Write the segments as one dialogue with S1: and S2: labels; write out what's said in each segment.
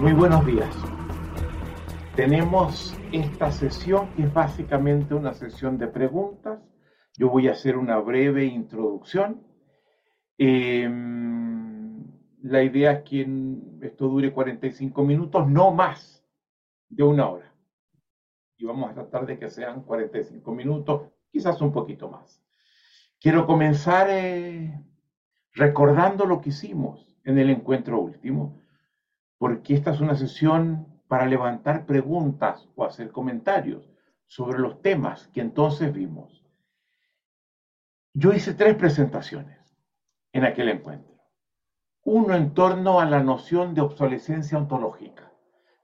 S1: Muy buenos días. Tenemos esta sesión que es básicamente una sesión de preguntas. Yo voy a hacer una breve introducción. Em, la idea es que esto dure 45 minutos, no más de una hora. Y vamos a tratar de que sean 45 minutos, quizás un poquito más. Quiero comenzar eh, recordando lo que hicimos en el encuentro último porque esta es una sesión para levantar preguntas o hacer comentarios sobre los temas que entonces vimos. Yo hice tres presentaciones en aquel encuentro. Uno en torno a la noción de obsolescencia ontológica,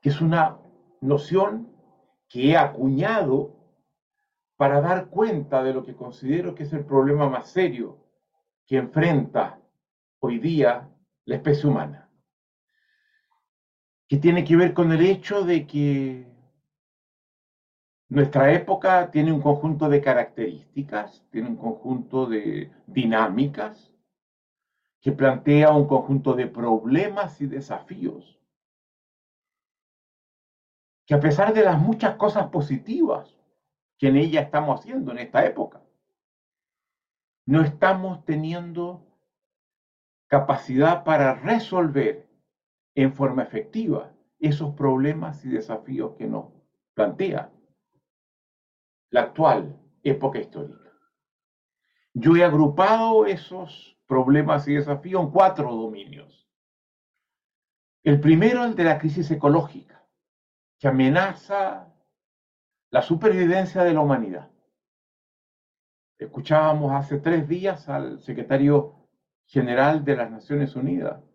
S1: que es una noción que he acuñado para dar cuenta de lo que considero que es el problema más serio que enfrenta hoy día la especie humana que tiene que ver con el hecho de que nuestra época tiene un conjunto de características, tiene un conjunto de dinámicas, que plantea un conjunto de problemas y desafíos, que a pesar de las muchas cosas positivas que en ella estamos haciendo en esta época, no estamos teniendo capacidad para resolver en forma efectiva esos problemas y desafíos que nos plantea la actual época histórica. Yo he agrupado esos problemas y desafíos en cuatro dominios. El primero, el de la crisis ecológica, que amenaza la supervivencia de la humanidad. Escuchábamos hace tres días al secretario general de las Naciones Unidas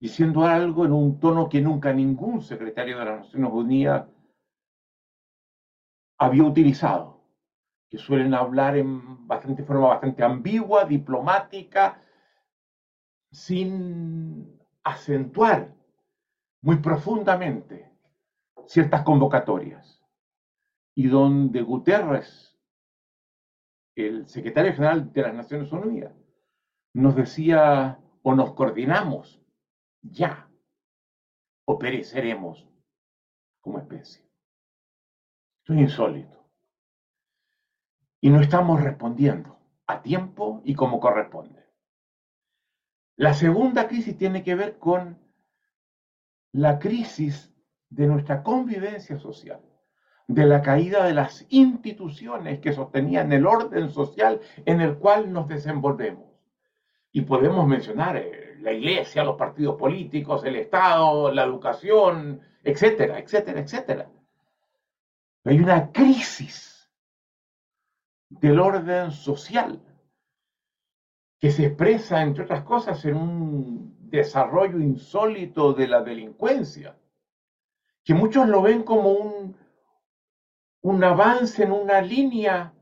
S1: diciendo algo en un tono que nunca ningún secretario de las Naciones Unidas había utilizado, que suelen hablar en bastante forma bastante ambigua, diplomática, sin acentuar muy profundamente ciertas convocatorias. Y donde Guterres, el secretario general de las Naciones Unidas, nos decía o nos coordinamos ya, o pereceremos como especie. Esto es insólito. Y no estamos respondiendo a tiempo y como corresponde. La segunda crisis tiene que ver con la crisis de nuestra convivencia social, de la caída de las instituciones que sostenían el orden social en el cual nos desenvolvemos. Y podemos mencionar eh, la iglesia, los partidos políticos, el Estado, la educación, etcétera, etcétera, etcétera. Hay una crisis del orden social que se expresa, entre otras cosas, en un desarrollo insólito de la delincuencia, que muchos lo ven como un, un avance en una línea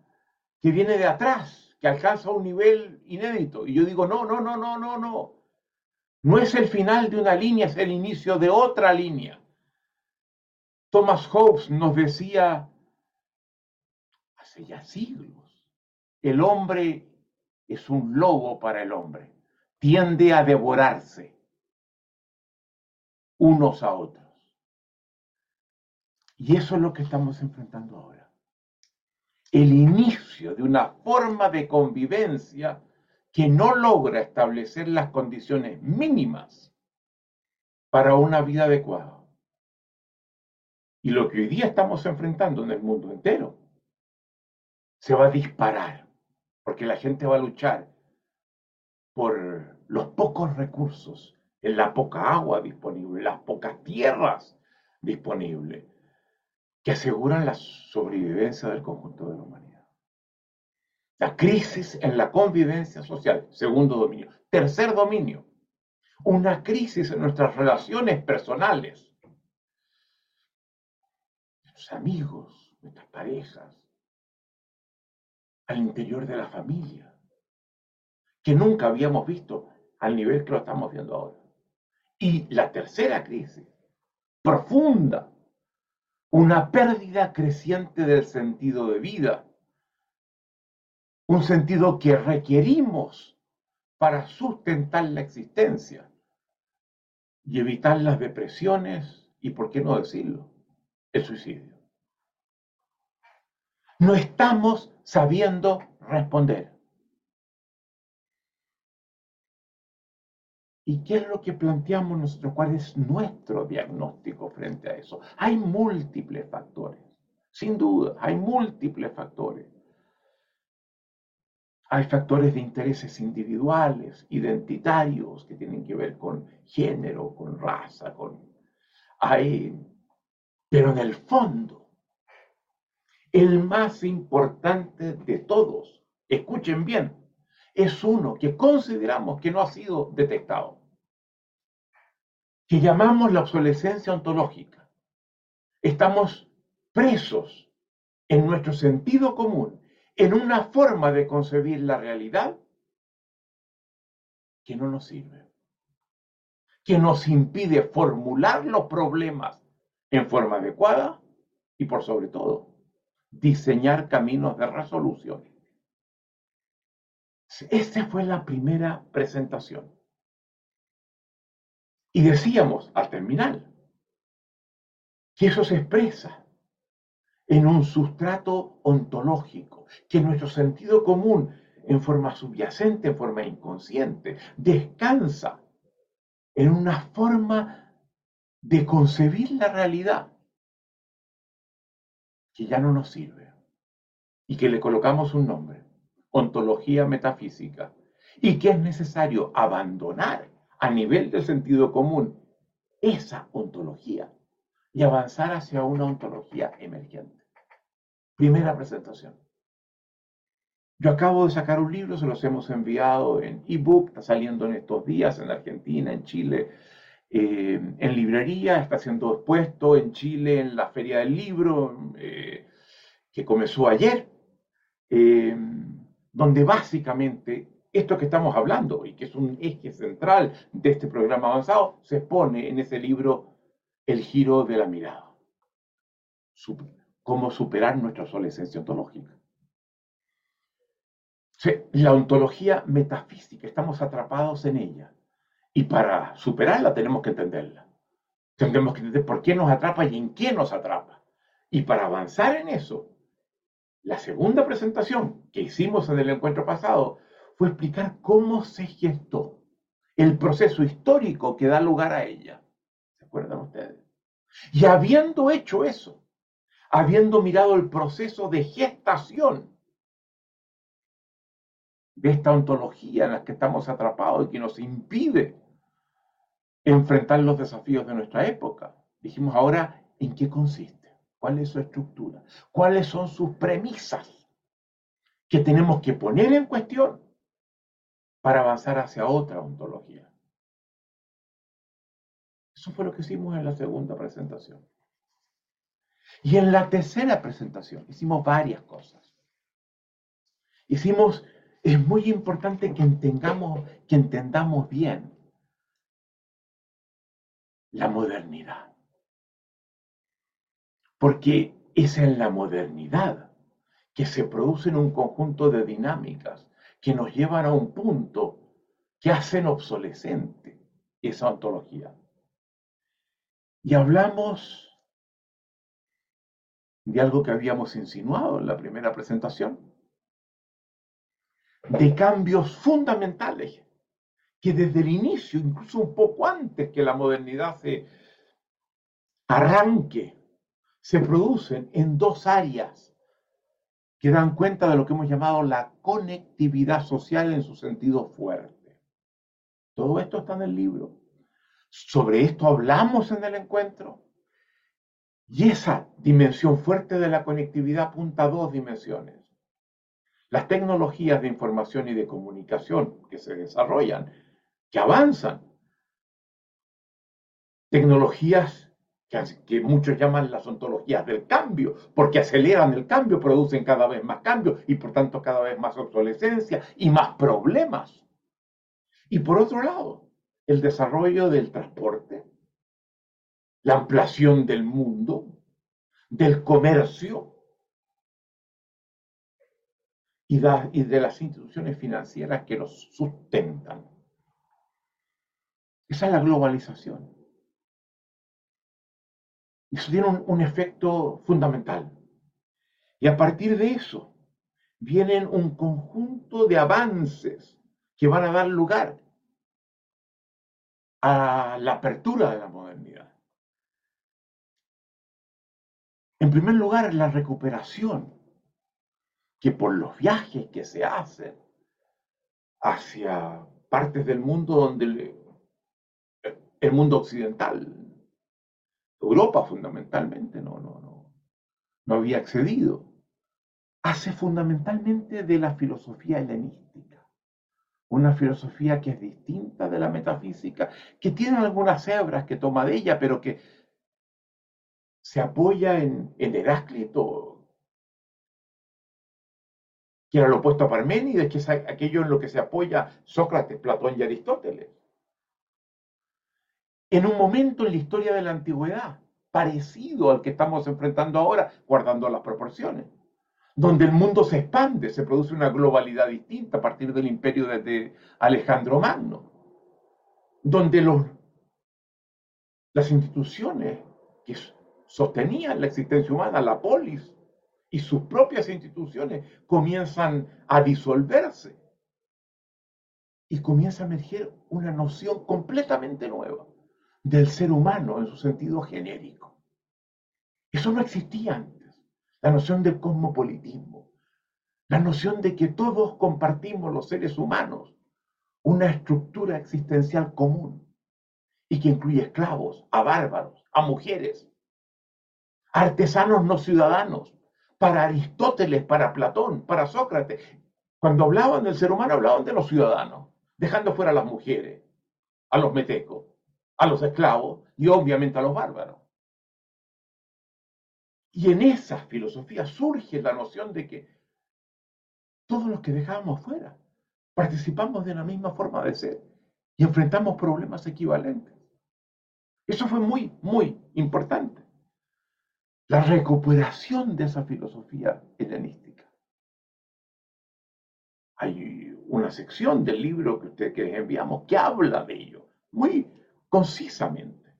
S1: que viene de atrás, que alcanza un nivel inédito. Y yo digo, no, no, no, no, no, no. No es el final de una línea, es el inicio de otra línea. Thomas Hobbes nos decía hace ya siglos, el hombre es un lobo para el hombre, tiende a devorarse unos a otros. Y eso es lo que estamos enfrentando ahora. El inicio de una forma de convivencia que no logra establecer las condiciones mínimas para una vida adecuada. Y lo que hoy día estamos enfrentando en el mundo entero se va a disparar, porque la gente va a luchar por los pocos recursos, en la poca agua disponible, las pocas tierras disponibles, que aseguran la sobrevivencia del conjunto de la humanidad. Crisis en la convivencia social, segundo dominio. Tercer dominio, una crisis en nuestras relaciones personales. Nuestros amigos, nuestras parejas, al interior de la familia, que nunca habíamos visto al nivel que lo estamos viendo ahora. Y la tercera crisis, profunda, una pérdida creciente del sentido de vida un sentido que requerimos para sustentar la existencia y evitar las depresiones, y por qué no decirlo, el suicidio. No estamos sabiendo responder. ¿Y qué es lo que planteamos nosotros? ¿Cuál es nuestro diagnóstico frente a eso? Hay múltiples factores, sin duda, hay múltiples factores. Hay factores de intereses individuales, identitarios, que tienen que ver con género, con raza, con... Hay... Pero en el fondo, el más importante de todos, escuchen bien, es uno que consideramos que no ha sido detectado, que llamamos la obsolescencia ontológica. Estamos presos en nuestro sentido común, en una forma de concebir la realidad que no nos sirve, que nos impide formular los problemas en forma adecuada y por sobre todo diseñar caminos de resolución. Esta fue la primera presentación. Y decíamos al terminar que eso se expresa en un sustrato ontológico, que nuestro sentido común, en forma subyacente, en forma inconsciente, descansa en una forma de concebir la realidad que ya no nos sirve y que le colocamos un nombre ontología metafísica y que es necesario abandonar a nivel del sentido común esa ontología y avanzar hacia una ontología emergente. Primera presentación. Yo acabo de sacar un libro, se los hemos enviado en ebook, está saliendo en estos días en Argentina, en Chile, eh, en librería, está siendo expuesto en Chile en la Feria del Libro, eh, que comenzó ayer. Eh, donde básicamente esto que estamos hablando y que es un eje central de este programa avanzado, se expone en ese libro El giro de la mirada. Cómo superar nuestra obsolescencia ontológica. La ontología metafísica, estamos atrapados en ella. Y para superarla tenemos que entenderla. Tenemos que entender por qué nos atrapa y en qué nos atrapa. Y para avanzar en eso, la segunda presentación que hicimos en el encuentro pasado fue explicar cómo se gestó el proceso histórico que da lugar a ella. ¿Se acuerdan ustedes? Y habiendo hecho eso, habiendo mirado el proceso de gestación de esta ontología en la que estamos atrapados y que nos impide enfrentar los desafíos de nuestra época, dijimos ahora, ¿en qué consiste? cuál es su estructura, cuáles son sus premisas que tenemos que poner en cuestión para avanzar hacia otra ontología. Eso fue lo que hicimos en la segunda presentación. Y en la tercera presentación hicimos varias cosas. Hicimos, es muy importante que entendamos, que entendamos bien la modernidad. Porque es en la modernidad que se producen un conjunto de dinámicas que nos llevan a un punto que hacen obsolescente esa ontología. Y hablamos de algo que habíamos insinuado en la primera presentación, de cambios fundamentales que desde el inicio, incluso un poco antes que la modernidad se arranque se producen en dos áreas que dan cuenta de lo que hemos llamado la conectividad social en su sentido fuerte. Todo esto está en el libro. Sobre esto hablamos en el encuentro. Y esa dimensión fuerte de la conectividad apunta a dos dimensiones. Las tecnologías de información y de comunicación que se desarrollan, que avanzan. Tecnologías que, muchos llaman las ontologías del cambio, porque aceleran el cambio, producen cada vez más cambio y por tanto cada vez más obsolescencia y más problemas. Y por otro lado, el desarrollo del transporte, la ampliación del mundo, del comercio y de las instituciones financieras que los sustentan. Esa es la globalización. Eso tiene un, efecto fundamental. Y a partir de eso vienen un conjunto de avances que van a dar lugar a la apertura de la modernidad. En primer lugar, la recuperación, que por los viajes que se hacen hacia partes del mundo donde el mundo occidental, Europa fundamentalmente, no, no, no, no había accedido, hace fundamentalmente de la filosofía helenística, una filosofía que es distinta de la metafísica, que tiene algunas hebras que toma de ella, pero que se apoya en, en Heráclito, que era lo opuesto a Parménides, que es aquello en lo que se apoya Sócrates, Platón y Aristóteles. En un momento en la historia de la antigüedad, parecido al que estamos enfrentando ahora, guardando las proporciones, donde el mundo se expande, se produce una globalidad distinta a partir del imperio de Alejandro Magno, donde los, las instituciones que sostenían la existencia humana, la polis y sus propias instituciones comienzan a disolverse y comienza a emerger una noción completamente nueva del ser humano en su sentido genérico. Eso no existía antes. La noción del cosmopolitismo, la noción de que todos compartimos los seres humanos una estructura existencial común y que incluye esclavos, a bárbaros, a mujeres, artesanos no ciudadanos, para Aristóteles, para Platón, para Sócrates. Cuando hablaban del ser humano, hablaban de los ciudadanos, dejando fuera a las mujeres, a los metecos, a los esclavos y obviamente a los bárbaros. Y en esa filosofía surge la noción de que todos los que dejábamos fuera participamos de la misma forma de ser y enfrentamos problemas equivalentes. Eso fue muy, muy importante la recuperación de esa filosofía helenística. Hay una sección del libro que usted que enviamos que habla de ello, muy concisamente.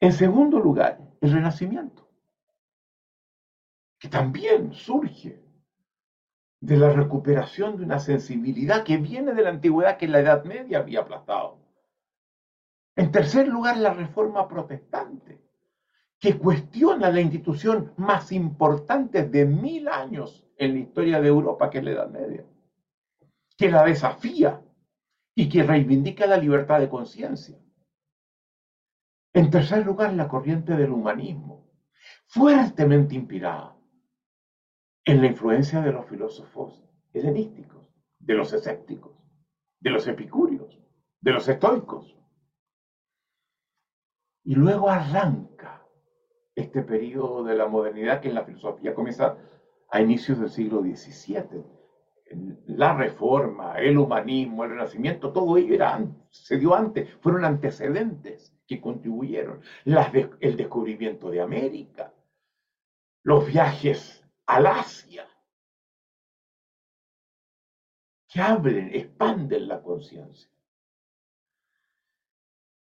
S1: En segundo lugar, el renacimiento, que también surge de la recuperación de una sensibilidad que viene de la antigüedad que la Edad Media había aplastado. En tercer lugar, la reforma protestante, que cuestiona la institución más importante de mil años en la historia de Europa, que es la Edad Media, que la desafía y que reivindica la libertad de conciencia. En tercer lugar, la corriente del humanismo, fuertemente inspirada en la influencia de los filósofos helenísticos, de los escépticos, de los epicúreos, de los estoicos. Y luego arranca este periodo de la modernidad que en la filosofía comienza a inicios del siglo XVII. La reforma, el humanismo, el renacimiento, todo ello se dio antes, fueron antecedentes que contribuyeron. el descubrimiento de América, los viajes al Asia, que abren, expanden la conciencia.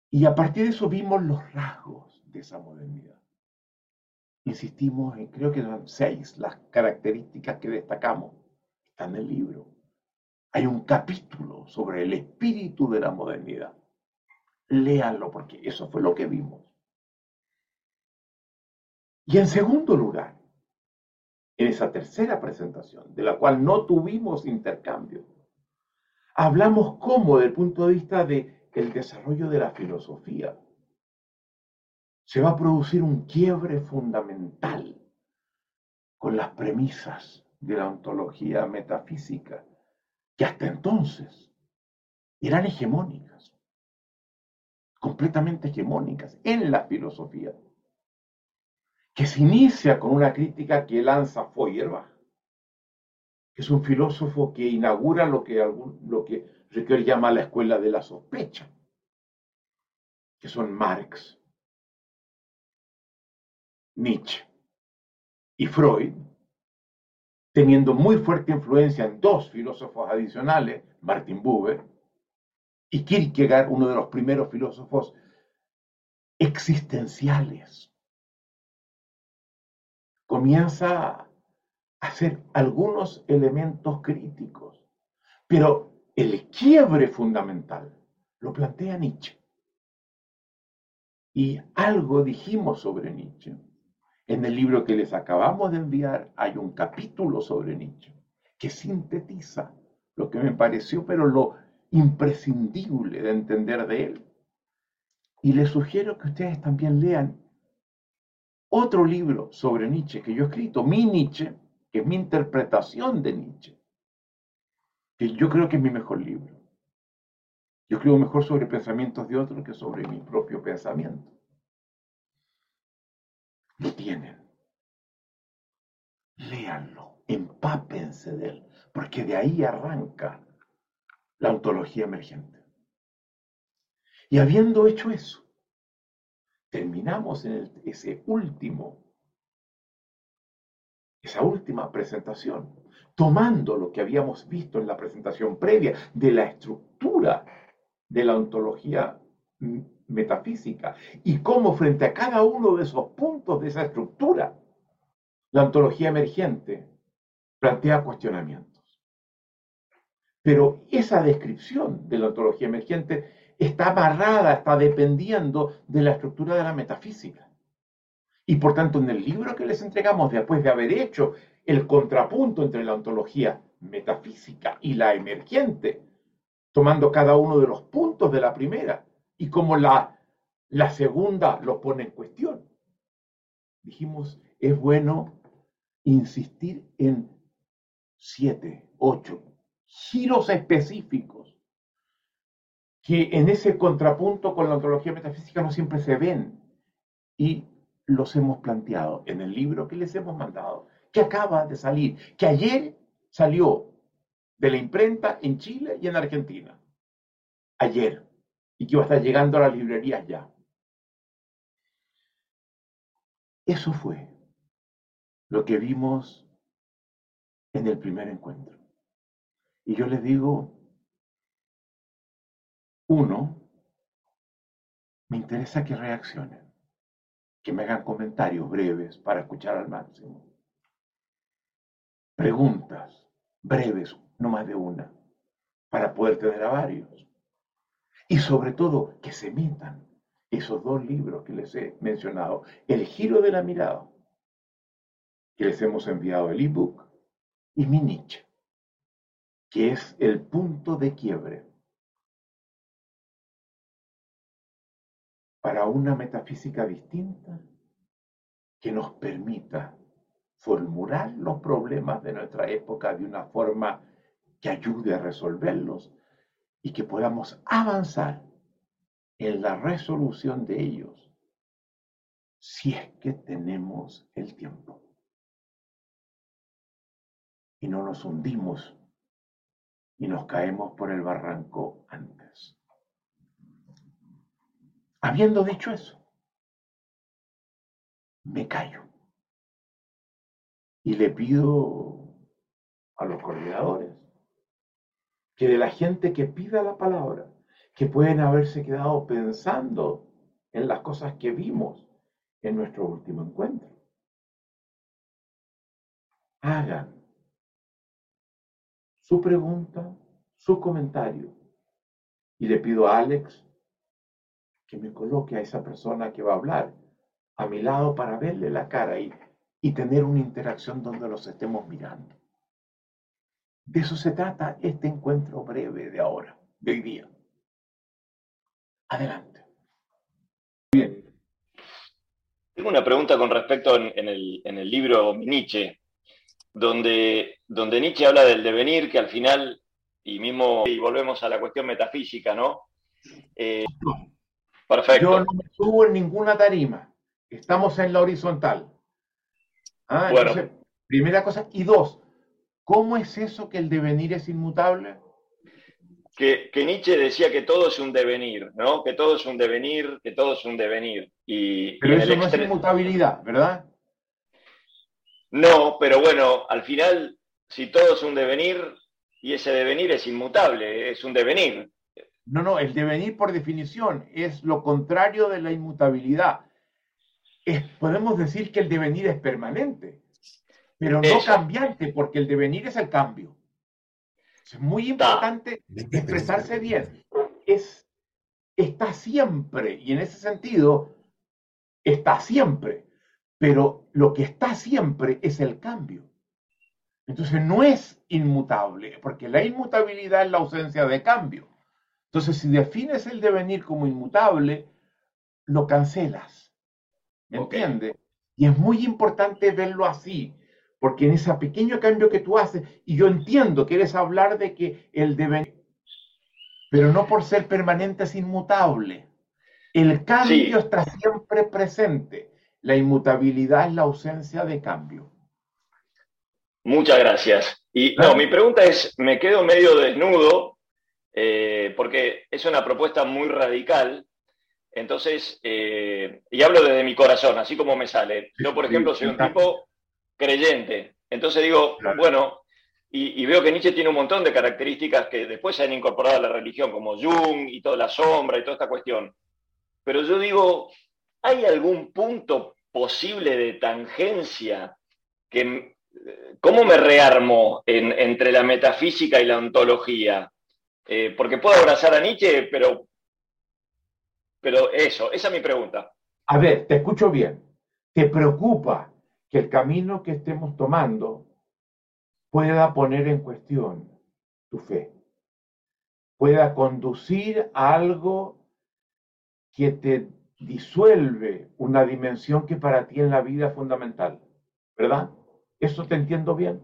S1: Y a partir de eso vimos los rasgos de esa modernidad insistimos en, creo que son seis las características que destacamos. En el libro. Hay un capítulo sobre el espíritu de la modernidad. Léanlo porque eso fue lo que vimos. Y en segundo lugar, en esa tercera presentación, de la cual no tuvimos intercambio, hablamos cómo, desde el punto de vista del el desarrollo de la filosofía, se va a producir un quiebre fundamental con las premisas de la ontología metafísica, que hasta entonces eran hegemónicas, completamente hegemónicas en la filosofía, que se inicia con una crítica que lanza Feuerbach, que es un filósofo que inaugura lo que, algún, Ricoeur llama la escuela de la sospecha, que son Marx, Nietzsche y Freud, teniendo muy fuerte influencia en dos filósofos adicionales, Martin Buber y Kierkegaard, uno de los primeros filósofos existenciales, comienza a hacer algunos elementos críticos, pero el quiebre fundamental lo plantea Nietzsche. Y algo dijimos sobre Nietzsche. En el libro que les acabamos de enviar hay un capítulo sobre Nietzsche que sintetiza lo que me pareció, pero lo imprescindible de entender de él. Y les sugiero que ustedes también lean otro libro sobre Nietzsche que yo he escrito, mi Nietzsche, que es mi interpretación de Nietzsche, que yo creo que es mi mejor libro. Yo escribo mejor sobre pensamientos de otros que sobre mi propio pensamiento. Lo tienen. Léanlo, empápense de él, porque de ahí arranca la ontología emergente. Y habiendo hecho eso, terminamos en ese último, esa última presentación, tomando lo que habíamos visto en la presentación previa de la estructura de la ontología metafísica y cómo frente a cada uno de esos puntos de esa estructura, la ontología emergente plantea cuestionamientos. Pero esa descripción de la ontología emergente está amarrada, está dependiendo de la estructura de la metafísica. Y por tanto, en el libro que les entregamos, después de haber hecho el contrapunto entre la ontología metafísica y la emergente, tomando cada uno de los puntos de la primera y como la, la segunda lo pone en cuestión. Dijimos, es bueno insistir en siete, ocho giros específicos que en ese contrapunto con la ontología metafísica no siempre se ven y los hemos planteado en el libro que les hemos mandado, que acaba de salir, que ayer salió de la imprenta en Chile y en Argentina. Ayer. Y que va a estar llegando a las librerías ya. Eso fue lo que vimos en el primer encuentro. Y yo les digo, uno, me interesa que reaccionen, que me hagan comentarios breves para escuchar al máximo. Preguntas breves, no más de una, para poder tener a varios. Y sobre todo, que se metan esos dos libros que les he mencionado, El giro de la mirada, que les hemos enviado el ebook, y mi Nietzsche, que es el punto de quiebre para una metafísica distinta que nos permita formular los problemas de nuestra época de una forma que ayude a resolverlos y que podamos avanzar en la resolución de ellos si es que tenemos el tiempo. Y no nos hundimos y nos caemos por el barranco antes. Habiendo dicho eso, me callo y le pido a los coordinadores que de la gente que pida la palabra, que pueden haberse quedado pensando en las cosas que vimos en nuestro último encuentro. Hagan su pregunta, su comentario. Y le pido a Alex que me coloque a esa persona que va a hablar a mi lado para verle la cara y y tener una interacción donde los estemos mirando. De eso se trata este encuentro breve de ahora, de hoy día. Adelante.
S2: Bien. Tengo una pregunta con respecto en, el, libro Nietzsche, donde, donde Nietzsche habla del devenir, que al final, y mismo, y volvemos a la cuestión metafísica, ¿no?
S1: Eh, perfecto. Yo no me subo en ninguna tarima. Estamos en la horizontal. Ah, bueno. primera cosa. Y dos, ¿cómo es eso que el devenir es inmutable?
S2: Que, Nietzsche decía que todo es un devenir, ¿no? Que todo es un devenir, que todo es un devenir. Y,
S1: pero eso no es inmutabilidad, ¿verdad?
S2: No, pero bueno, al final, si todo es un devenir, y ese devenir es inmutable, es un devenir.
S1: No, no, el devenir por definición es lo contrario de la inmutabilidad. podemos decir que el devenir es permanente, pero no cambiante, porque el devenir es el cambio. Es muy importante expresarse bien. Es, está siempre, y en ese sentido, está siempre, pero lo que está siempre es el cambio. Entonces no es inmutable, porque la inmutabilidad es la ausencia de cambio. Entonces, si defines el devenir como inmutable, lo cancelas. ¿Me entiendes? Y es muy importante verlo así, porque en ese pequeño cambio que tú haces, y yo entiendo, quieres hablar de que el devenir, pero no por ser permanente es inmutable. El cambio está siempre presente. La inmutabilidad es la ausencia de cambio.
S2: Muchas gracias. Y no, mi pregunta es, me quedo medio desnudo, eh, porque es una propuesta muy radical, entonces, eh, y hablo desde mi corazón, así como me sale. Yo, por ejemplo, soy un tipo creyente. Entonces digo, bueno, y, veo que Nietzsche tiene un montón de características que después se han incorporado a la religión, como Jung y toda la sombra y toda esta cuestión. Pero yo digo, ¿hay algún punto posible de tangencia que... ¿Cómo me rearmo entre la metafísica y la ontología? Eh, porque puedo abrazar a Nietzsche, pero, pero eso, esa es mi pregunta.
S1: A ver, te escucho bien. ¿Te preocupa que el camino que estemos tomando pueda poner en cuestión tu fe, pueda conducir a algo que te disuelve una dimensión que para ti en la vida es fundamental, ¿verdad? ¿Eso te entiendo bien?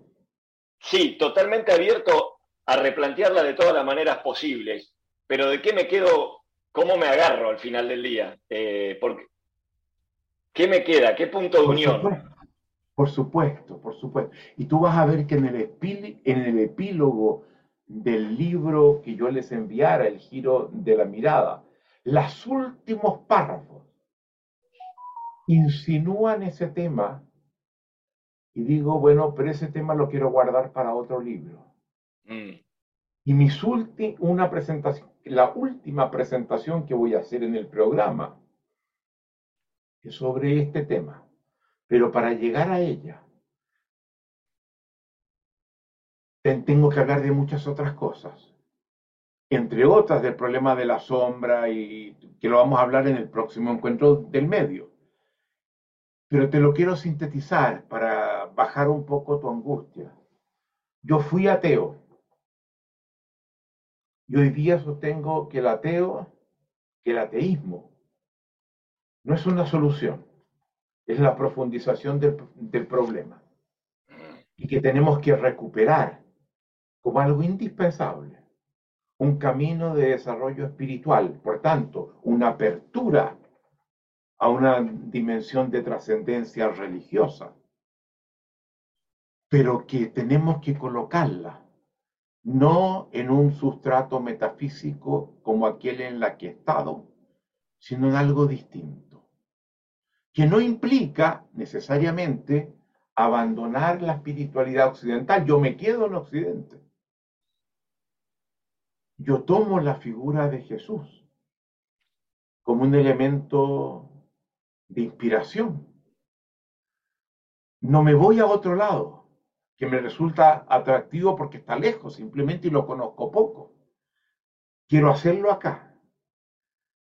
S2: Sí, totalmente abierto a replantearla de todas las maneras posibles, pero ¿de qué me quedo? ¿Cómo me agarro al final del día? Eh, porque, ¿Qué me queda? ¿Qué punto de unión?
S1: Por supuesto, por supuesto. Y tú vas a ver que en el, en el epílogo del libro que yo les enviara, El giro de la mirada, los últimos párrafos insinúan ese tema y digo, bueno, pero ese tema lo quiero guardar para otro libro. Mm. Y mis una presentación, la última presentación que voy a hacer en el programa es sobre este tema. Pero para llegar a ella, tengo que hablar de muchas otras cosas. Entre otras del problema de la sombra y que lo vamos a hablar en el próximo encuentro del medio. Pero te lo quiero sintetizar para bajar un poco tu angustia. Yo fui ateo. Y hoy día sostengo que el ateo, que el ateísmo, no es una solución es la profundización del, problema. Y que tenemos que recuperar como algo indispensable un camino de desarrollo espiritual, por tanto, una apertura a una dimensión de trascendencia religiosa, pero que tenemos que colocarla no en un sustrato metafísico como aquel en la que he estado, sino en algo distinto que no implica necesariamente abandonar la espiritualidad occidental. Yo me quedo en Occidente. Yo tomo la figura de Jesús como un elemento de inspiración. No me voy a otro lado, que me resulta atractivo porque está lejos, simplemente y lo conozco poco. Quiero hacerlo acá,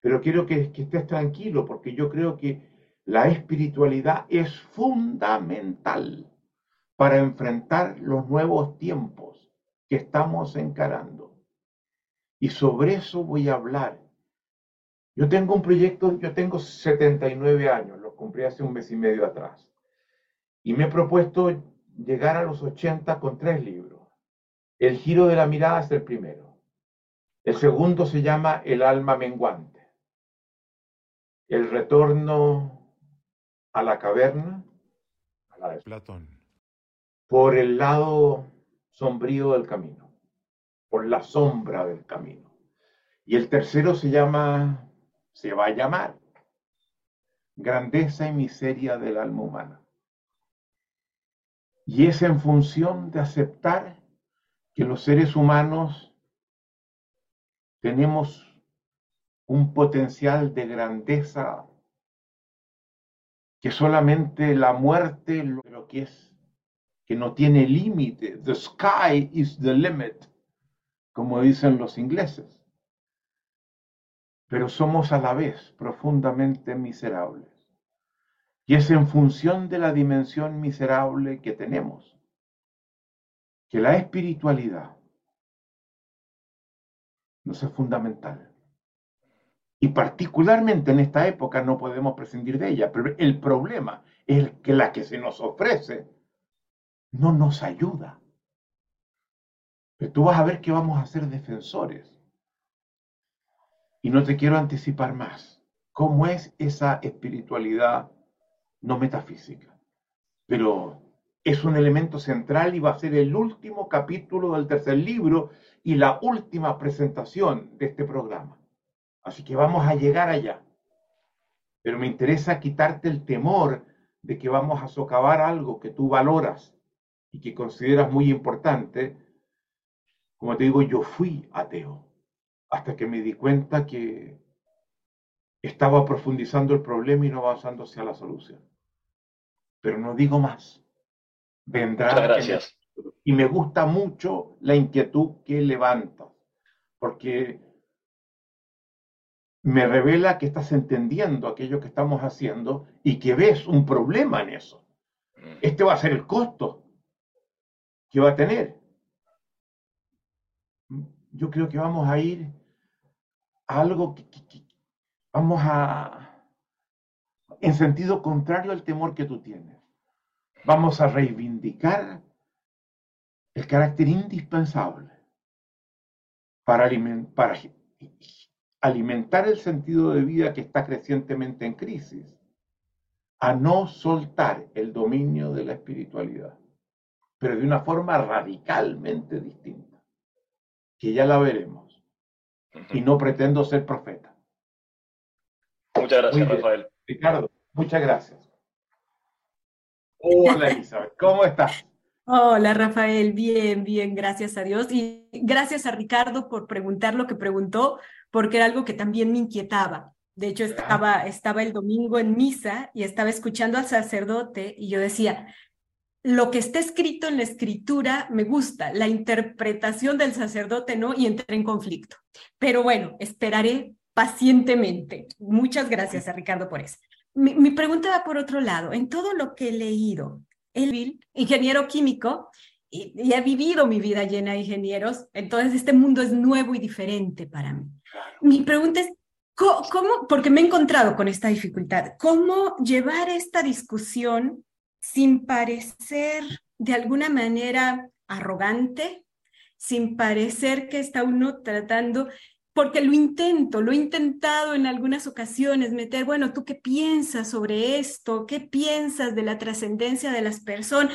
S1: pero quiero que, que estés tranquilo porque yo creo que la espiritualidad es fundamental para enfrentar los nuevos tiempos que estamos encarando. Y sobre eso voy a hablar. Yo tengo un proyecto, yo tengo 79 años, lo compré hace un mes y medio atrás. Y me he propuesto llegar a los 80 con tres libros. El giro de la mirada es el primero. El segundo se llama El alma menguante. El retorno a la caverna, a la de Platón, por el lado sombrío del camino, por la sombra del camino. Y el tercero se llama, se va a llamar, Grandeza y Miseria del Alma Humana. Y es en función de aceptar que los seres humanos tenemos un potencial de grandeza que solamente la muerte lo que es, que no tiene límite. The sky is the limit, como dicen los ingleses. Pero somos a la vez profundamente miserables. Y es en función de la dimensión miserable que tenemos que la espiritualidad nos es fundamental. Y particularmente en esta época no podemos prescindir de ella, pero el problema es que la que se nos ofrece no nos ayuda. Pero tú vas a ver que vamos a ser defensores. Y no te quiero anticipar más. ¿Cómo es esa espiritualidad no metafísica? Pero es un elemento central y va a ser el último capítulo del tercer libro y la última presentación de este programa. Así que vamos a llegar allá. Pero me interesa quitarte el temor de que vamos a socavar algo que tú valoras y que consideras muy importante. Como te digo, yo fui ateo hasta que me di cuenta que estaba profundizando el problema y no avanzando hacia la solución. Pero no digo más. Vendrá.
S2: gracias.
S1: Y me gusta mucho la inquietud que levantas, porque me revela que estás entendiendo aquello que estamos haciendo y que ves un problema en eso. Mm. Este va a ser el costo que va a tener. Yo creo que vamos a ir a algo que, vamos a, en sentido contrario al temor que tú tienes. Vamos a reivindicar el carácter indispensable para, para alimentar el sentido de vida que está crecientemente en crisis, a no soltar el dominio de la espiritualidad, pero de una forma radicalmente distinta, que ya la veremos. Y no pretendo ser profeta.
S2: Muchas gracias, Rafael.
S1: Ricardo, muchas gracias. Hola, Elizabeth, ¿cómo estás?
S3: Hola Rafael, bien, bien, gracias a Dios. Y gracias a Ricardo por preguntar lo que preguntó, porque era algo que también me inquietaba. De hecho, estaba, estaba el domingo en misa y estaba escuchando al sacerdote y yo decía, lo que está escrito en la escritura me gusta, la interpretación del sacerdote no, y entré en conflicto. Pero bueno, esperaré pacientemente. Muchas gracias a Ricardo por eso. Mi, mi pregunta va por otro lado. En todo lo que he leído, el ingeniero químico, y, he vivido mi vida llena de ingenieros, entonces este mundo es nuevo y diferente para mí. Mi pregunta es, ¿cómo, porque me he encontrado con esta dificultad, cómo llevar esta discusión sin parecer de alguna manera arrogante, sin parecer que está uno tratando porque lo intento, lo he intentado en algunas ocasiones, meter, bueno, ¿tú qué piensas sobre esto? ¿Qué piensas de la trascendencia de las personas?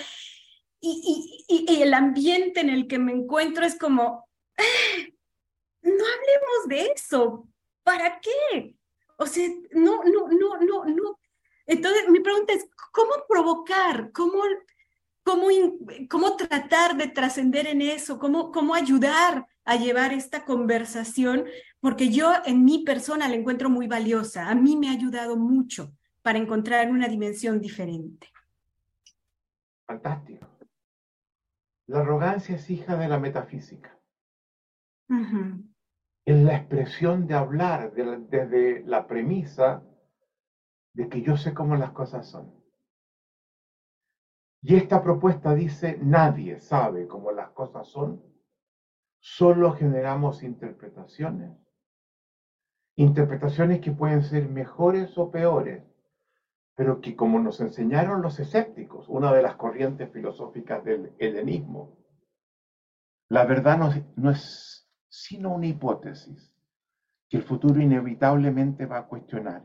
S3: Y, el ambiente en el que me encuentro es como, ah, no hablemos de eso, ¿para qué? O sea, no, no, no, no, no. Entonces, mi pregunta es, ¿cómo provocar? ¿Cómo, cómo, cómo tratar de trascender en eso? ¿Cómo, cómo ayudar a llevar esta conversación, porque yo en mi persona la encuentro muy valiosa. A mí me ha ayudado mucho para encontrar una dimensión diferente.
S1: Fantástico. La arrogancia es hija de la metafísica. Es la expresión de hablar desde la premisa de que yo sé cómo las cosas son. Y esta propuesta dice, nadie sabe cómo las cosas son solo generamos interpretaciones. Interpretaciones que pueden ser mejores o peores, pero que como nos enseñaron los escépticos, una de las corrientes filosóficas del helenismo, la verdad no, es sino una hipótesis que el futuro inevitablemente va a cuestionar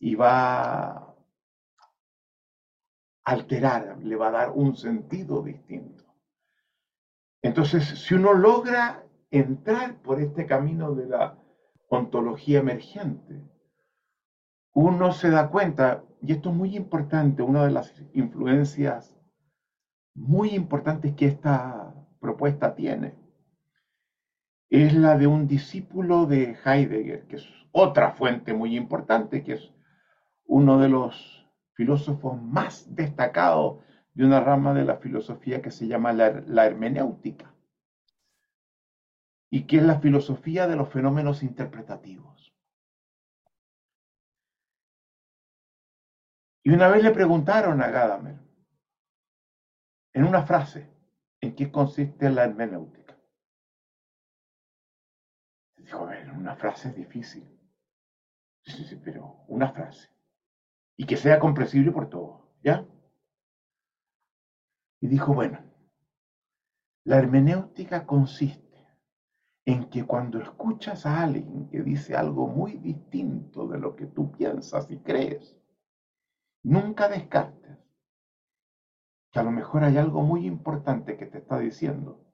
S1: y va a alterar, le va a dar un sentido distinto. Entonces, si uno logra entrar por este camino de la ontología emergente, uno se da cuenta, y esto es muy importante, una de las influencias muy importantes que esta propuesta tiene, es la de un discípulo de Heidegger, que es otra fuente muy importante, que es uno de los filósofos más destacados de una rama de la filosofía que se llama la, hermenéutica y que es la filosofía de los fenómenos interpretativos. Y una vez le preguntaron a Gadamer, en una frase, en qué consiste la hermenéutica. Dijo, a ver, una frase es difícil. Sí, sí, pero una frase. Y que sea comprensible por todos, ¿ya? Y dijo, bueno, la hermenéutica consiste en que cuando escuchas a alguien que dice algo muy distinto de lo que tú piensas y crees, nunca descartes que a lo mejor hay algo muy importante que te está diciendo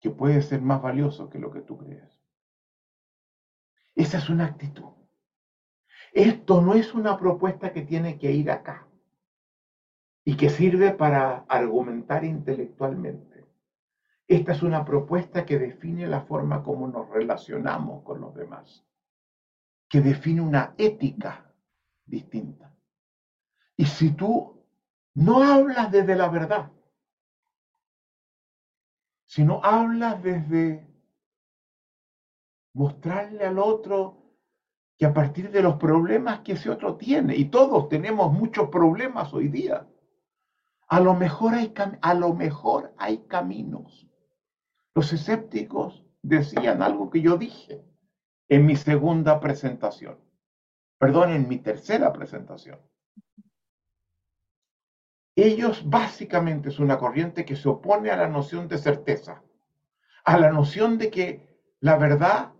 S1: que puede ser más valioso que lo que tú crees. Esa es una actitud. Esto no es una propuesta que tiene que ir acá y que sirve para argumentar intelectualmente. Esta es una propuesta que define la forma como nos relacionamos con los demás, que define una ética distinta. Y si tú no hablas desde la verdad, sino hablas desde mostrarle al otro que a partir de los problemas que ese otro tiene, y todos tenemos muchos problemas hoy día, a lo mejor hay, a lo mejor hay caminos. Los escépticos decían algo que yo dije en mi segunda presentación, perdón, en mi tercera presentación. Ellos básicamente es una corriente que se opone a la noción de certeza, a la noción de que la verdad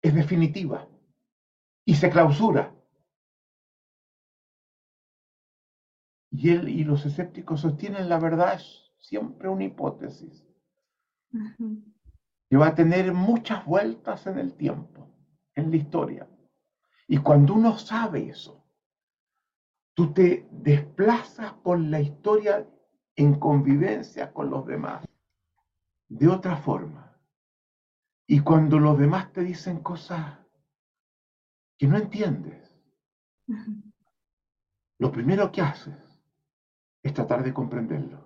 S1: es definitiva y se clausura. Y él y los escépticos sostienen la verdad es siempre una hipótesis que va a tener muchas vueltas en el tiempo, en la historia. Y cuando uno sabe eso, tú te desplazas por la historia en convivencia con los demás de otra forma. Y cuando los demás te dicen cosas que no entiendes, lo primero que haces es tratar de comprenderlo.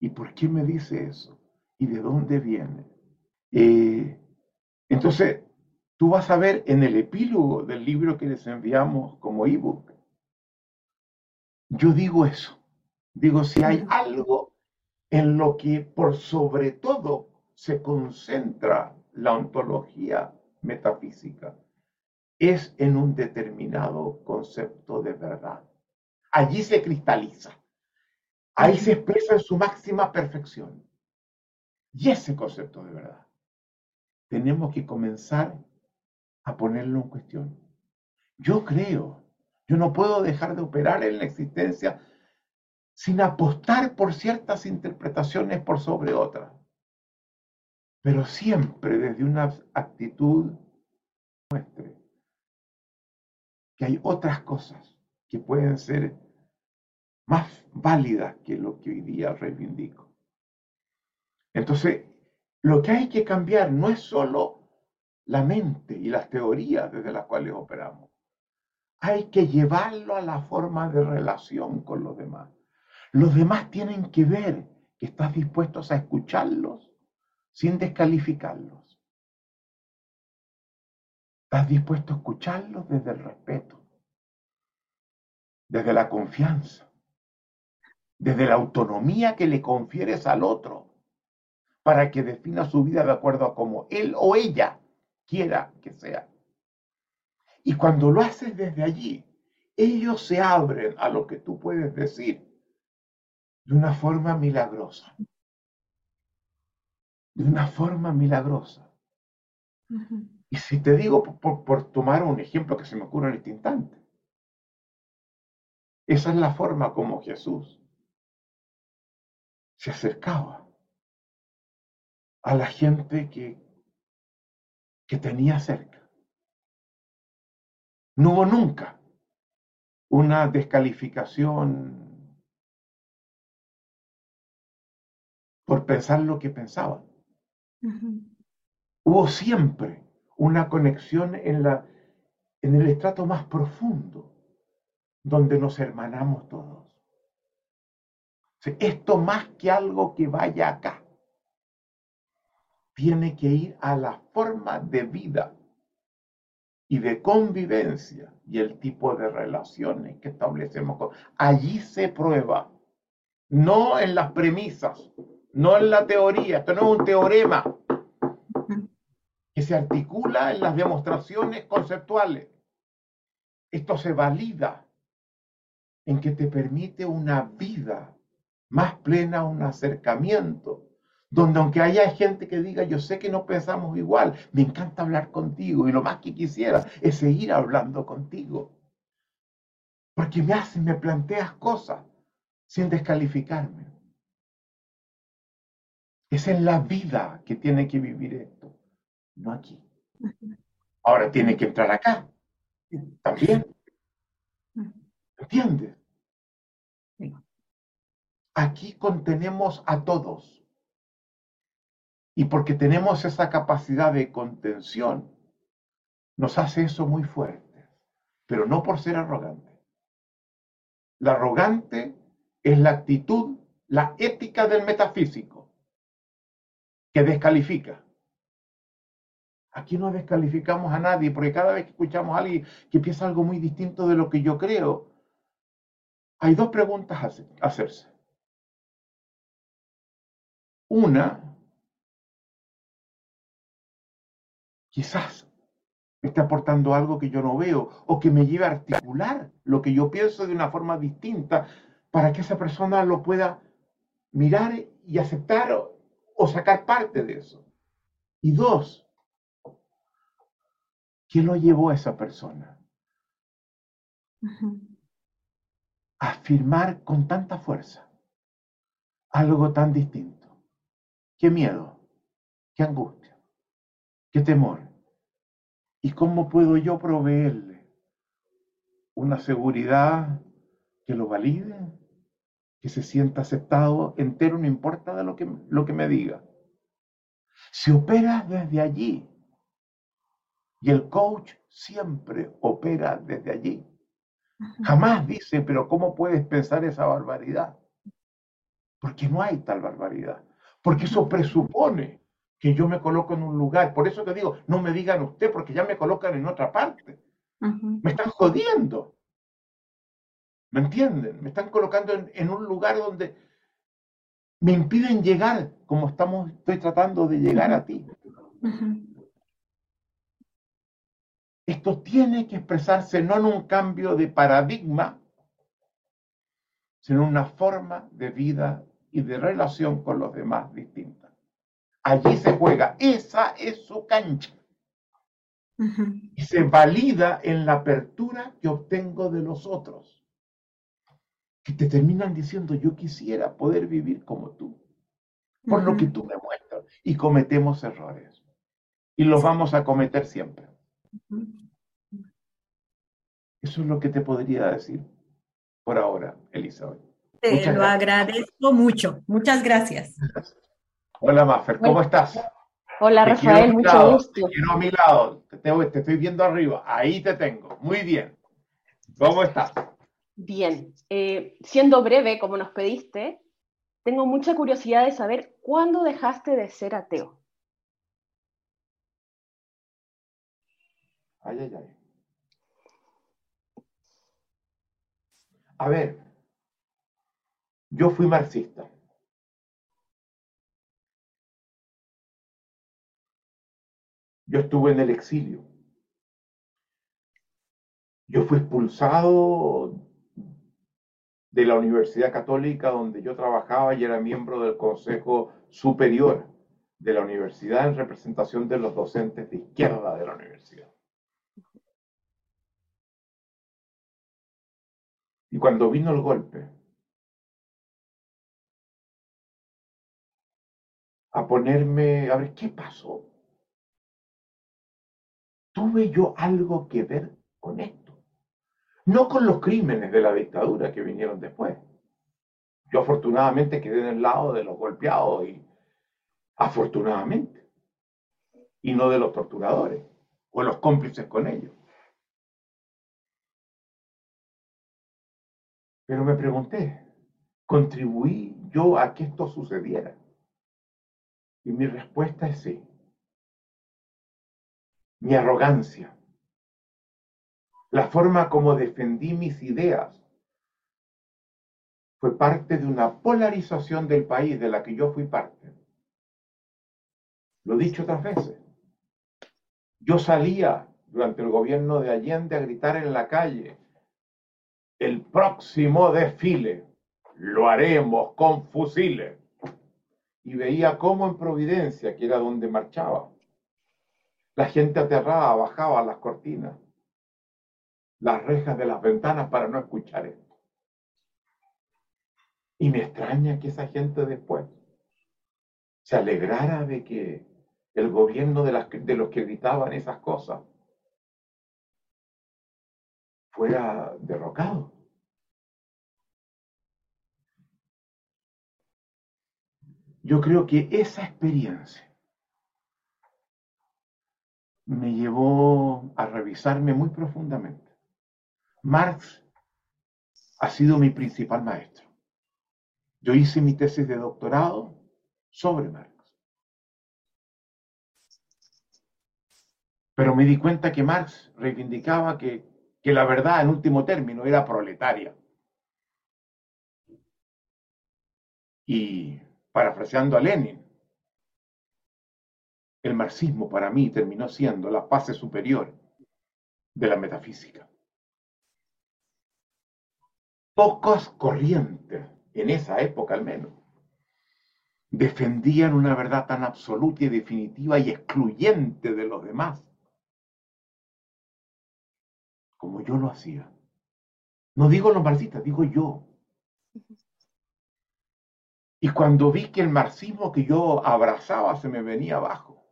S1: ¿Y por qué me dice eso? ¿Y de dónde viene? Eh, entonces, tú vas a ver en el epílogo del libro que les enviamos como ebook, yo digo eso. Digo, si hay algo en lo que por sobre todo se concentra la ontología metafísica, es en un determinado concepto de verdad. Allí se cristaliza. Ahí se expresa en su máxima perfección. Y ese concepto de verdad tenemos que comenzar a ponerlo en cuestión. Yo creo, yo no puedo dejar de operar en la existencia sin apostar por ciertas interpretaciones por sobre otras, pero siempre desde una actitud nuestra, que hay otras cosas que pueden ser más válidas que lo que hoy día reivindico. Entonces, lo que hay que cambiar no es solo la mente y las teorías desde las cuales operamos. Hay que llevarlo a la forma de relación con los demás. Los demás tienen que ver que estás dispuesto a escucharlos sin descalificarlos. Estás dispuesto a escucharlos desde el respeto, desde la confianza, desde la autonomía que le confieres al otro para que defina su vida de acuerdo a como él o ella quiera que sea. Y cuando lo haces desde allí, ellos se abren a lo que tú puedes decir de una forma milagrosa. De una forma milagrosa. Y si te digo, por, por, tomar un ejemplo que se me ocurre en este instante, esa es la forma como Jesús se acercaba a la gente que, que tenía cerca. No hubo nunca una descalificación por pensar lo que pensaban. Hubo siempre una conexión en, la, en el estrato más profundo donde nos hermanamos todos. Esto más que algo que vaya acá, tiene que ir a la forma de vida y de convivencia y el tipo de relaciones que establecemos. Allí se prueba, no en las premisas, no en la teoría, esto no es un teorema que se articula en las demostraciones conceptuales. Esto se valida en que te permite una vida más plena, un acercamiento, donde aunque haya gente que diga, yo sé que no pensamos igual, me encanta hablar contigo y lo más que quisiera es seguir hablando contigo. Porque me haces, me planteas cosas sin descalificarme. Es en la vida que tiene que vivir esto, no aquí. Ahora tiene que entrar acá. También. ¿Entiendes? Aquí contenemos a todos. Y porque tenemos esa capacidad de contención, nos hace eso muy fuerte, pero no por ser arrogante. La arrogante es la actitud, la ética del metafísico, que descalifica. Aquí no descalificamos a nadie, porque cada vez que escuchamos a alguien que piensa algo muy distinto de lo que yo creo, hay dos preguntas a hacerse. Una, quizás me esté aportando algo que yo no veo o que me lleve a articular lo que yo pienso de una forma distinta para que esa persona lo pueda mirar y aceptar o, sacar parte de eso. Y dos, ¿qué lo llevó a esa persona? A afirmar con tanta fuerza algo tan distinto. Qué miedo, qué angustia, qué temor. ¿Y cómo puedo yo proveerle una seguridad que lo valide, que se sienta aceptado entero, no importa de lo que, lo que me diga? Si operas desde allí, y el coach siempre opera desde allí, jamás dice, pero ¿cómo puedes pensar esa barbaridad? Porque no hay tal barbaridad porque eso presupone que yo me coloco en un lugar. Por eso te digo, no me digan usted, porque ya me colocan en otra parte. Me están jodiendo. ¿Me entienden? Me están colocando en, un lugar donde me impiden llegar como estamos, estoy tratando de llegar a ti. Esto tiene que expresarse no en un cambio de paradigma, sino en una forma de vida y de relación con los demás distintas. Allí se juega, esa es su cancha. Y se valida en la apertura que obtengo de los otros, que te terminan diciendo, yo quisiera poder vivir como tú, por lo que tú me muestras, y cometemos errores. Y los vamos a cometer siempre. Eso es lo que te podría decir por ahora, Elizabeth.
S3: Te lo agradezco mucho. Muchas gracias.
S1: Hola, Maffer, ¿cómo estás?
S4: Hola, Rafael, mucho gusto.
S1: Te quiero a mi lado, te, te, estoy viendo arriba, ahí te tengo. Muy bien. ¿Cómo estás?
S4: Bien. Eh, siendo breve, como nos pediste, tengo mucha curiosidad de saber cuándo dejaste de ser ateo.
S1: Ay, ay, ay. A ver, yo fui marxista. Yo estuve en el exilio. Yo fui expulsado de la Universidad Católica donde yo trabajaba y era miembro del Consejo Superior de la universidad en representación de los docentes de izquierda de la universidad. Y cuando vino el golpe, a ponerme, a ver, ¿qué pasó? ¿Tuve yo algo que ver con esto? No con los crímenes de la dictadura que vinieron después. Yo afortunadamente quedé en el lado de los golpeados y afortunadamente, y no de los torturadores o los cómplices con ellos. Pero me pregunté, ¿contribuí yo a que esto sucediera? Y mi respuesta es sí. Mi arrogancia, la forma como defendí mis ideas, fue parte de una polarización del país de la que yo fui parte. Lo he dicho otras veces. Yo salía durante el gobierno de Allende a gritar en la calle, el próximo desfile lo haremos con fusiles. Y veía cómo en Providencia, que era donde marchaba, la gente aterrada bajaba las cortinas, las rejas de las ventanas para no escuchar esto. Y me extraña que esa gente después se alegrara de que el gobierno de, las, de los que gritaban esas cosas fuera derrocado. Yo creo que esa experiencia me llevó a revisarme muy profundamente. Marx ha sido mi principal maestro. Yo hice mi tesis de doctorado sobre Marx. Pero me di cuenta que Marx reivindicaba que, que la verdad en último término era proletaria. Y parafraseando a Lenin, el marxismo para mí terminó siendo la fase superior de la metafísica. Pocas corrientes en esa época al menos, defendían una verdad tan absoluta y definitiva y excluyente de los demás, como yo lo hacía. No digo los marxistas, digo yo. Y cuando vi que el marxismo que yo abrazaba se me venía abajo,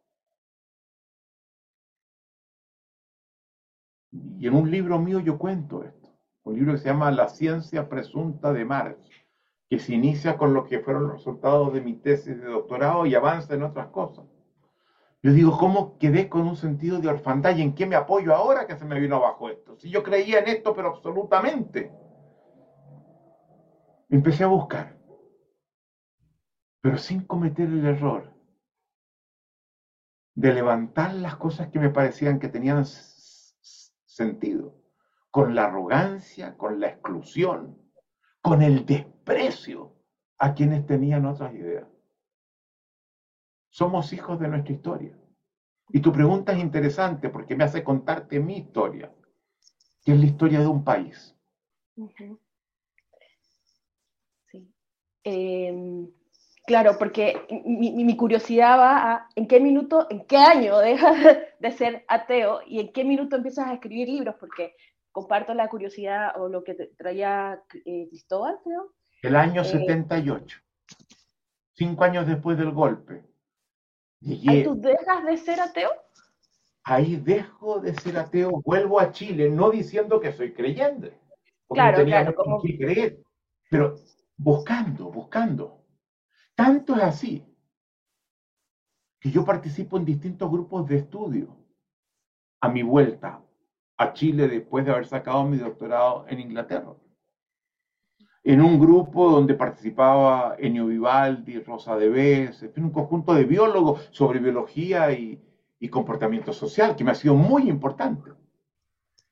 S1: y en un libro mío yo cuento esto, un libro que se llama La ciencia presunta de Marx, que se inicia con lo que fueron los resultados de mi tesis de doctorado y avanza en otras cosas. Yo digo, ¿cómo quedé con un sentido de orfandad y en qué me apoyo ahora que se me vino abajo esto? Si yo creía en esto, pero absolutamente. Empecé a buscar, pero sin cometer el error de levantar las cosas que me parecían que tenían sentido, con la arrogancia, con la exclusión, con el desprecio a quienes tenían otras ideas. Somos hijos de nuestra historia. Y tu pregunta es interesante porque me hace contarte mi historia, que es la historia de un país.
S4: Sí. Em, claro, porque mi, curiosidad va a en qué minuto, en qué año dejas de ser ateo y en qué minuto empiezas a escribir libros, porque comparto la curiosidad o lo que traía eh, Cristóbal, creo.
S1: El año 78, eh, cinco años después del golpe.
S4: Llegué, ¿Tú dejas de ser ateo?
S1: Ahí dejo de ser ateo, vuelvo a Chile, no diciendo que soy creyente,
S4: porque claro, no tenía claro,
S1: que creer, pero buscando, buscando. Tanto es así que yo participo en distintos grupos de estudio a mi vuelta a Chile después de haber sacado mi doctorado en Inglaterra. En un grupo donde participaba Enio Vivaldi, Rosa de Bes, un conjunto de biólogos sobre biología y, y comportamiento social, que me ha sido muy importante.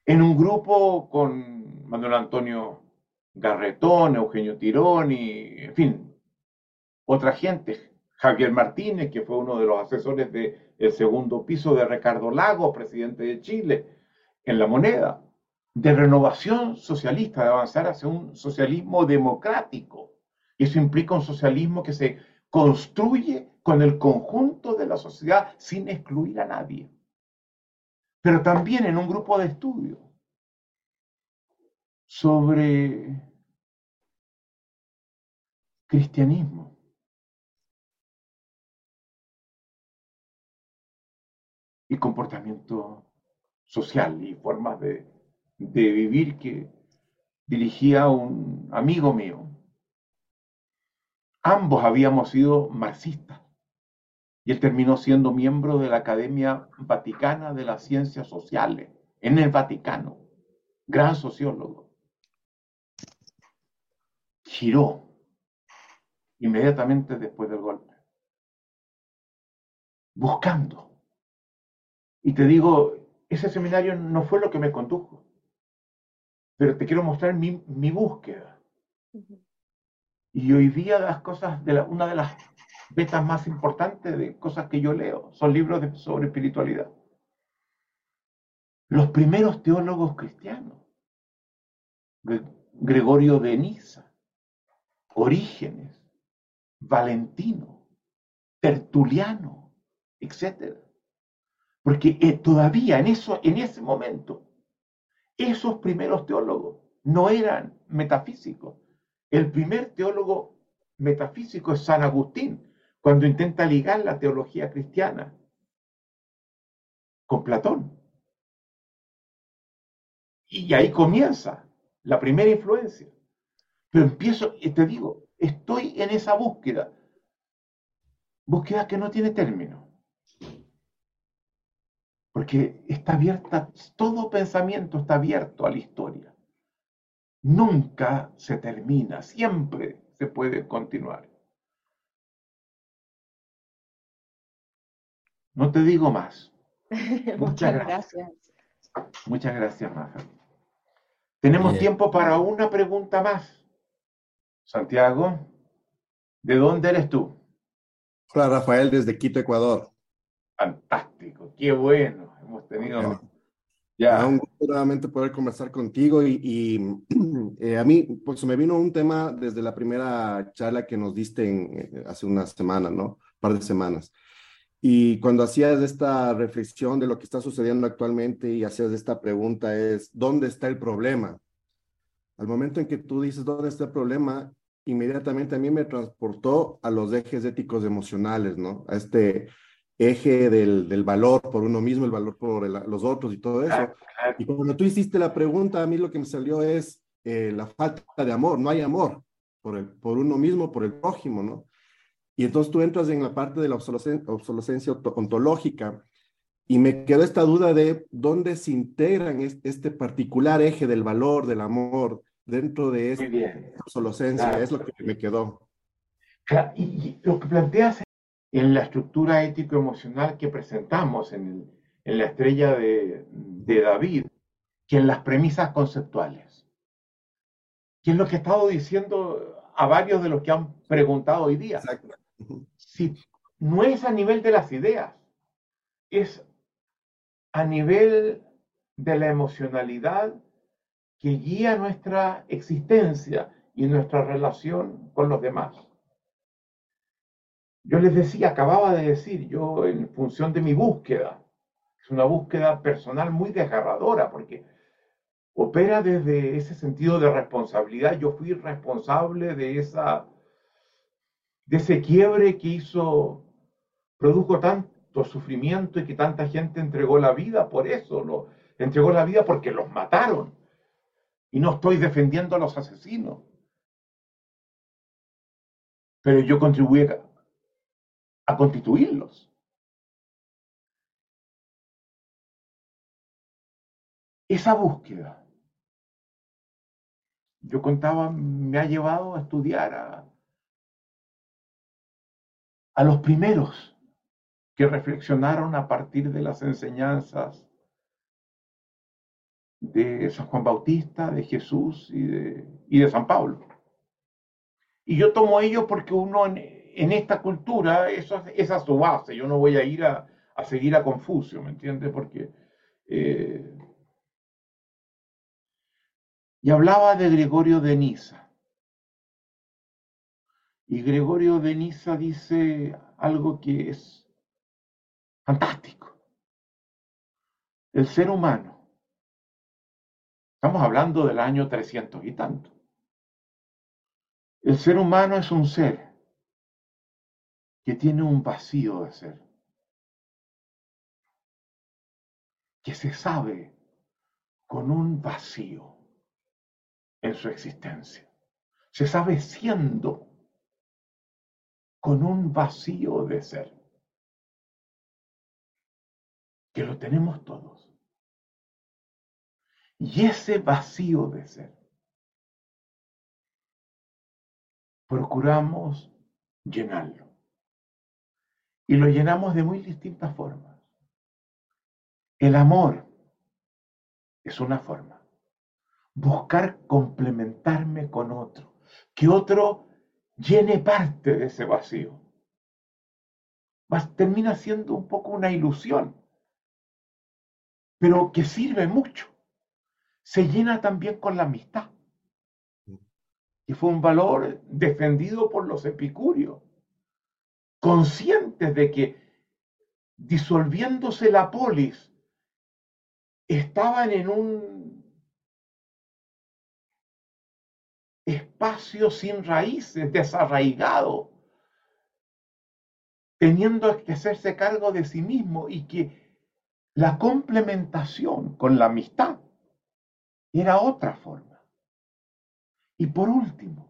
S1: En un grupo con Manuel Antonio Garretón, Eugenio Tirón y, en fin, otra gente. Javier Martínez, que fue uno de los asesores del segundo piso de Ricardo Lago, presidente de Chile en la moneda, de renovación socialista, de avanzar hacia un socialismo democrático. Y eso implica un socialismo que se construye con el conjunto de la sociedad sin excluir a nadie. Pero también en un grupo de estudio sobre cristianismo. Y comportamiento social y formas de, vivir que dirigía un amigo mío. Ambos habíamos sido marxistas y él terminó siendo miembro de la Academia Vaticana de las Ciencias Sociales en el Vaticano, gran sociólogo. giró inmediatamente después del golpe, buscando. Y te digo, ese seminario no fue lo que me condujo, pero te quiero mostrar mi, mi búsqueda. Y hoy día las cosas, de la, una de las vetas más importantes de cosas que yo leo son libros de, sobre espiritualidad. Los primeros teólogos cristianos, Gregorio de Niza, Orígenes, Valentino, Tertuliano, etc. Porque eh, todavía en, eso, en ese momento, esos primeros teólogos no eran metafísicos. El primer teólogo metafísico es San Agustín, cuando intenta ligar la teología cristiana con Platón. Y ahí comienza la primera influencia. Pero empiezo, y te digo, estoy en esa búsqueda. Búsqueda que no tiene término. Porque está abierta, todo pensamiento está abierto a la historia. Nunca se termina, siempre se puede continuar. No te digo más.
S4: Muchas, gracias.
S1: Muchas gracias, Maja. Tenemos tiempo para una pregunta más. Santiago, ¿de dónde eres tú?
S5: Hola, Rafael, desde Quito, Ecuador.
S1: Fantástico, qué bueno. Hemos tenido...
S5: Ya. Un gusto nuevamente poder conversar contigo y, eh, a mí pues me vino un tema desde la primera charla que nos diste en, hace unas semanas, ¿no? Un par de semanas. Y cuando hacías esta reflexión de lo que está sucediendo actualmente y hacías esta pregunta es, ¿dónde está el problema? Al momento en que tú dices, ¿dónde está el problema? Inmediatamente a mí me transportó a los ejes éticos emocionales, ¿no? A este eje del, del valor por uno mismo, el valor por los otros y todo eso. Y cuando tú hiciste la pregunta, a mí lo que me salió es eh, la falta de amor, no hay amor por, el, por uno mismo, por el prójimo, ¿no? Y entonces tú entras en la parte de la obsolescencia, ontológica y me quedó esta duda de dónde se integran este particular eje del valor, del amor, dentro de esta obsolescencia. Es lo que me quedó.
S1: y, lo que planteas en la estructura ético-emocional que presentamos en, en la estrella de, de, David, que en las premisas conceptuales. Que es lo que he estado diciendo a varios de los que han preguntado hoy día. Exacto. Si no es a nivel de las ideas, es a nivel de la emocionalidad que guía nuestra existencia y nuestra relación con los demás. Yo les decía, acababa de decir, yo en función de mi búsqueda, es una búsqueda personal muy desgarradora porque opera desde ese sentido de responsabilidad. Yo fui responsable de esa de ese quiebre que hizo, produjo tanto sufrimiento y que tanta gente entregó la vida por eso, entregó la vida porque los mataron. Y no estoy defendiendo a los asesinos. Pero yo contribuí a, a constituirlos. Esa búsqueda, yo contaba, me ha llevado a estudiar a, a los primeros que reflexionaron a partir de las enseñanzas de San Juan Bautista, de Jesús y de, de San Pablo. Y yo tomo ello porque uno esta cultura, eso, esa es su base. Yo no voy a ir a, seguir a Confucio, ¿me entiendes? Porque... Eh, y hablaba de Gregorio de Niza. Y Gregorio de Niza dice algo que es fantástico. El ser humano, estamos hablando del año 300 y tanto, el ser humano es un ser que tiene un vacío de ser, que se sabe con un vacío en su existencia, se sabe siendo con un vacío de ser, que lo tenemos todos. Y ese vacío de ser procuramos llenarlo. Y lo llenamos de muy distintas formas. El amor es una forma. Buscar complementarme con otro. Que otro llene parte de ese vacío. termina siendo un poco una ilusión, pero que sirve mucho. Se llena también con la amistad. Y fue un valor defendido por los epicúreos, conscientes de que disolviéndose la polis, estaban en un espacio sin raíces, desarraigado, teniendo que hacerse cargo de sí mismo y que la complementación con la amistad era otra forma. Y por último,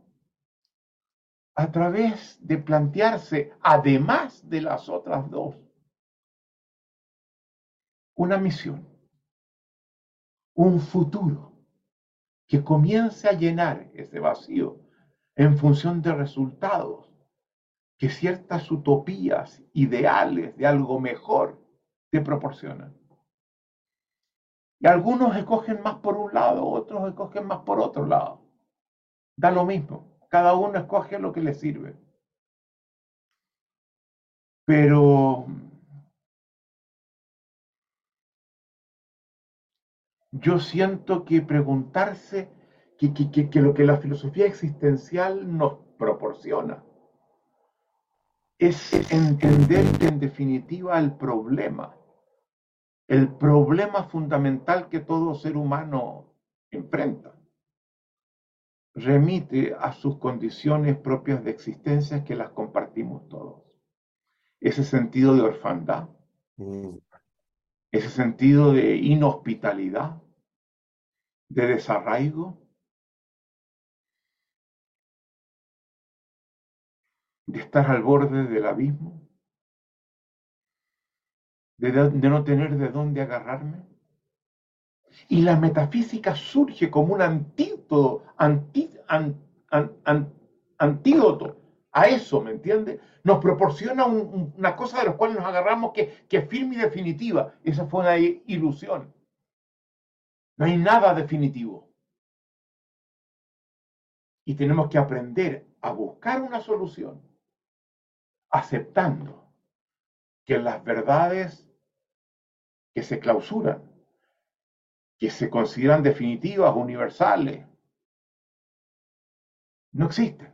S1: a través de plantearse, además de las otras dos, una misión, un futuro que comience a llenar ese vacío en función de resultados que ciertas utopías, ideales de algo mejor te proporcionan. Y algunos escogen más por un lado, otros escogen más por otro lado. Da lo mismo, cada uno escoge lo que le sirve. Pero yo siento que preguntarse, que, lo que la filosofía existencial nos proporciona, es entender que en definitiva el problema, el problema fundamental que todo ser humano enfrenta, remite a sus condiciones propias de existencia que las compartimos todos. Ese sentido de orfandad, mm ese sentido de inhospitalidad, de desarraigo, de estar al borde del abismo, de, no tener de dónde agarrarme. Y la metafísica surge como un antídoto, antídoto a eso, ¿me entiende? Nos proporciona una cosa de la cual nos agarramos que, que es firme y definitiva. Esa fue una ilusión. No hay nada definitivo. Y tenemos que aprender a buscar una solución, aceptando que las verdades que se clausuran, que se consideran definitivas, universales, no existen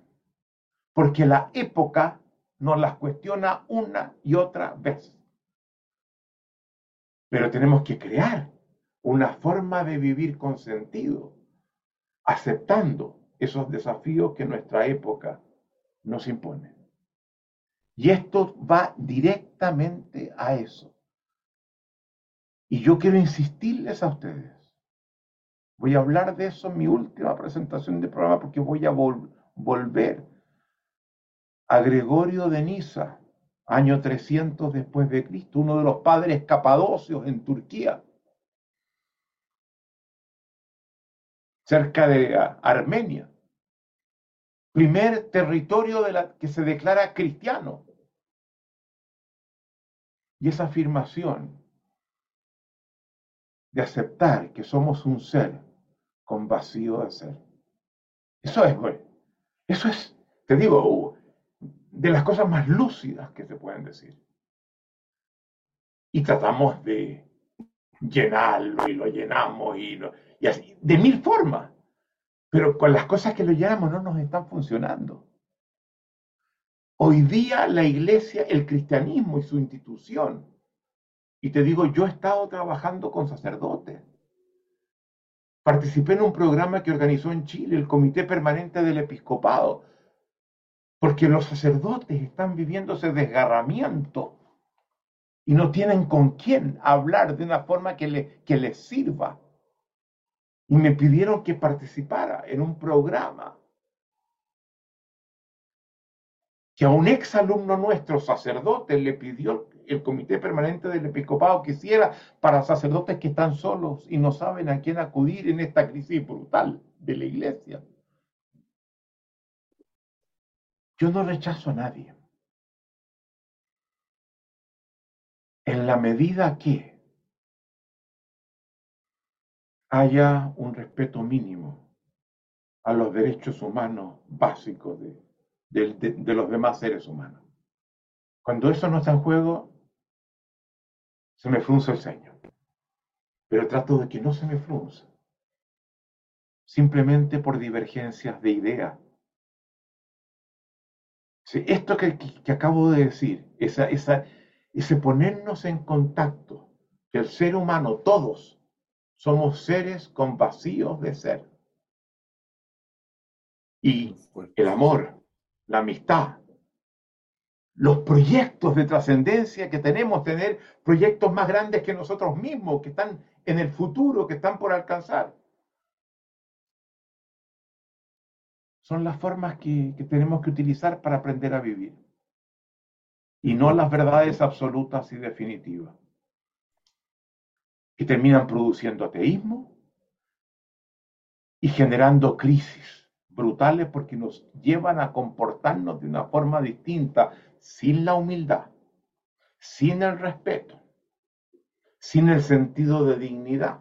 S1: porque la época nos las cuestiona una y otra vez. Pero tenemos que crear una forma de vivir con sentido, aceptando esos desafíos que nuestra época nos impone. Y esto va directamente a eso. Y yo quiero insistirles a ustedes. Voy a hablar de eso en mi última presentación de programa porque voy a volver a Gregorio de Nisa, año 300 después de Cristo, uno de los padres capadocios en Turquía, cerca de Armenia, primer territorio de la, que se declara cristiano. Y esa afirmación de aceptar que somos un ser con vacío de ser. Eso es, güey. Eso es, te digo, de las cosas más lúcidas que se pueden decir. Y tratamos de llenarlo y lo llenamos y, y así, de mil formas. Pero con las cosas que lo llenamos no nos están funcionando. Hoy día la iglesia, el cristianismo y su institución, y te digo, yo he estado trabajando con sacerdotes. Participé en un programa que organizó en Chile el Comité Permanente del Episcopado, porque los sacerdotes están viviendo ese desgarramiento y no tienen con quién hablar de una forma que, le, que les sirva. Y me pidieron que participara en un programa que a un ex alumno nuestro, sacerdote, le pidió el Comité Permanente del Episcopado que hiciera para sacerdotes que están solos y no saben a quién acudir en esta crisis brutal de la iglesia. Yo no rechazo a nadie. En la medida que haya un respeto mínimo a los derechos humanos básicos de, los demás seres humanos. Cuando eso no está en juego, se me frunce el ceño. Pero trato de que no se me frunza. Simplemente por divergencias de ideas. esto que, que, acabo de decir, esa, esa, ese ponernos en contacto, que el ser humano, todos, somos seres con vacíos de ser. Y el amor, la amistad, los proyectos de trascendencia que tenemos, tener proyectos más grandes que nosotros mismos, que están en el futuro, que están por alcanzar. Son las formas que, que tenemos que utilizar para aprender a vivir. Y no las verdades absolutas y definitivas, que terminan produciendo ateísmo y generando crisis brutales porque nos llevan a comportarnos de una forma distinta, sin la humildad, sin el respeto, sin el sentido de dignidad,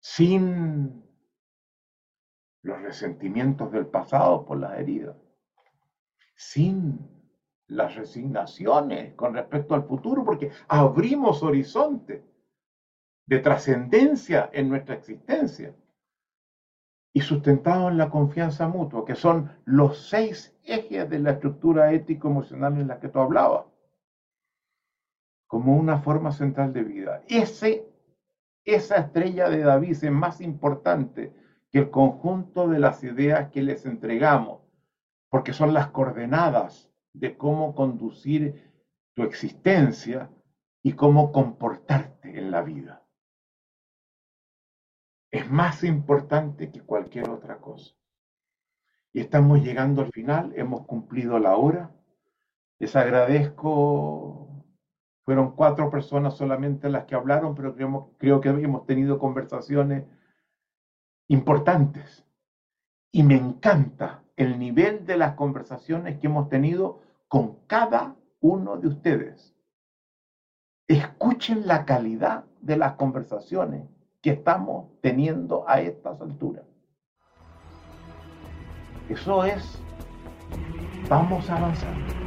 S1: sin los resentimientos del pasado por las heridas, sin las resignaciones con respecto al futuro, porque abrimos horizonte de trascendencia en nuestra existencia y sustentado en la confianza mutua, que son los seis ejes de la estructura ético-emocional en la que tú hablabas, como una forma central de vida. Ese, esa estrella de David es más importante que el conjunto de las ideas que les entregamos, porque son las coordenadas de cómo conducir tu existencia y cómo comportarte en la vida es más importante que cualquier otra cosa. Y estamos llegando al final, hemos cumplido la hora. Les agradezco, fueron cuatro personas solamente las que hablaron, pero creo, creo que hemos tenido conversaciones importantes. Y me encanta el nivel de las conversaciones que hemos tenido con cada uno de ustedes. Escuchen la calidad de las conversaciones que estamos teniendo a estas alturas. Eso es, vamos avanzando.